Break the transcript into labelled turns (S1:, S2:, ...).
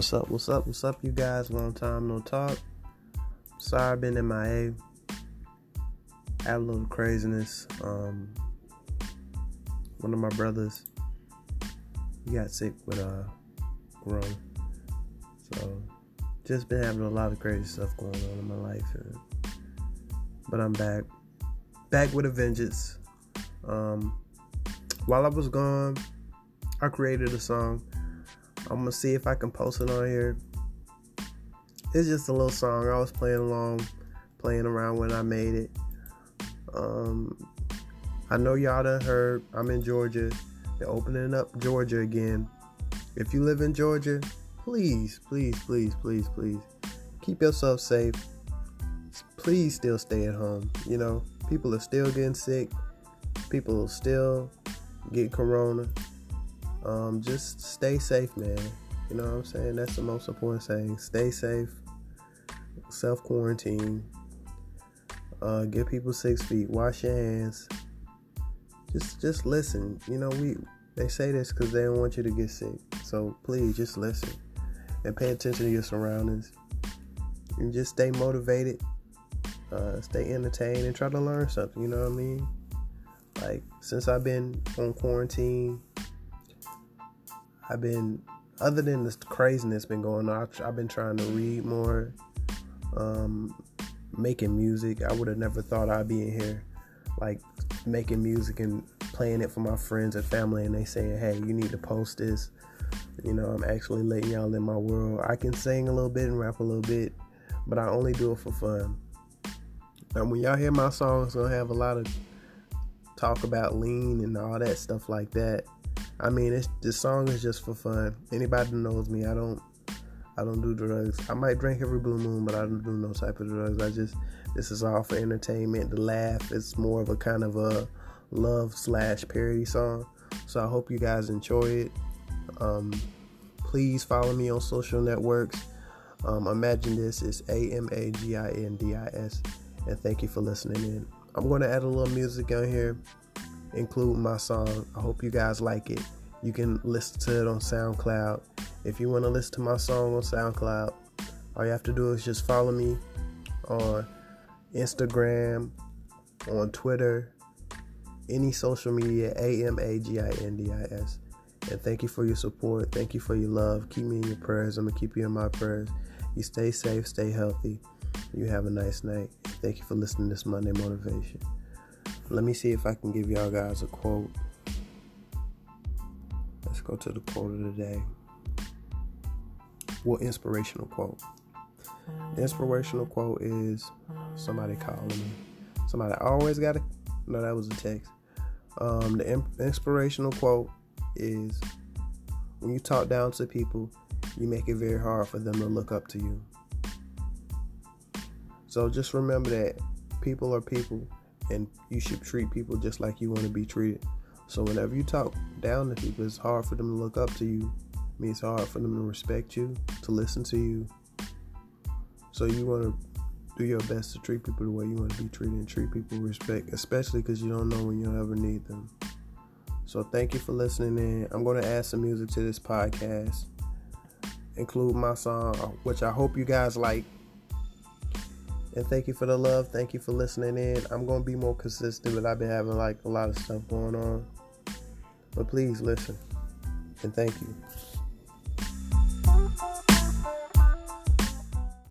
S1: What's up? What's up? What's up, you guys? Long time no talk. Sorry I've been in my A. Had a little craziness. Um, one of my brothers, he got sick with uh, corona. So, just been having a lot of crazy stuff going on in my life. And, but I'm back, back with a vengeance. Um, while I was gone, I created a song. I'm gonna see if I can post it on here. It's just a little song. I was playing along, playing around when I made it. Um, I know y'all done heard. I'm in Georgia. They're opening up Georgia again. If you live in Georgia, please, please, please, please, please keep yourself safe. Please still stay at home. You know, people are still getting sick. People still get corona. Um, just stay safe, man. You know what I'm saying? That's the most important thing. Stay safe. Self quarantine. Uh, get people six feet. Wash your hands. Just, just listen. You know, we they say this because they don't want you to get sick. So please, just listen and pay attention to your surroundings. And just stay motivated. Uh, stay entertained and try to learn something. You know what I mean? Like since I've been on quarantine I've been, other than this craziness been going on, I've, been trying to read more, um, making music. I would have never thought I'd be in here, like making music and playing it for my friends and family, and they saying, "Hey, you need to post this." You know, I'm actually letting y'all in my world. I can sing a little bit and rap a little bit, but I only do it for fun. And when y'all hear my songs, gonna have a lot of talk about lean and all that stuff like that. I mean, it's this song is just for fun. Anybody knows me, I don't, I don't do drugs. I might drink every blue moon, but I don't do no type of drugs. I just, this is all for entertainment. The laugh. It's more of a kind of a love slash parody song. So I hope you guys enjoy it. Um, please follow me on social networks. Um, imagine this is A M A G I N D I S, and thank you for listening in. I'm going to add a little music on here include my song. I hope you guys like it. You can listen to it on SoundCloud. If you want to listen to my song on SoundCloud, all you have to do is just follow me on Instagram, on Twitter, any social media, A M A G I N D I S. And thank you for your support. Thank you for your love. Keep me in your prayers. I'm going to keep you in my prayers. You stay safe, stay healthy. You have a nice night. Thank you for listening to this Monday Motivation. Let me see if I can give y'all guys a quote. Let's go to the quote of the day. What inspirational quote? The inspirational quote is somebody calling me. Somebody always got to. No, that was a text. Um, the inspirational quote is when you talk down to people, you make it very hard for them to look up to you. So just remember that people are people and you should treat people just like you want to be treated. So whenever you talk down to people, it's hard for them to look up to you. I mean, it's hard for them to respect you, to listen to you. So you want to do your best to treat people the way you want to be treated and treat people with respect, especially because you don't know when you'll ever need them. So thank you for listening in. I'm going to add some music to this podcast, include my song, uh, which I hope you guys like. And thank you for the love. Thank you for listening in. I'm going to be more consistent, but I've been having like a lot of stuff going on. But please listen. And thank you.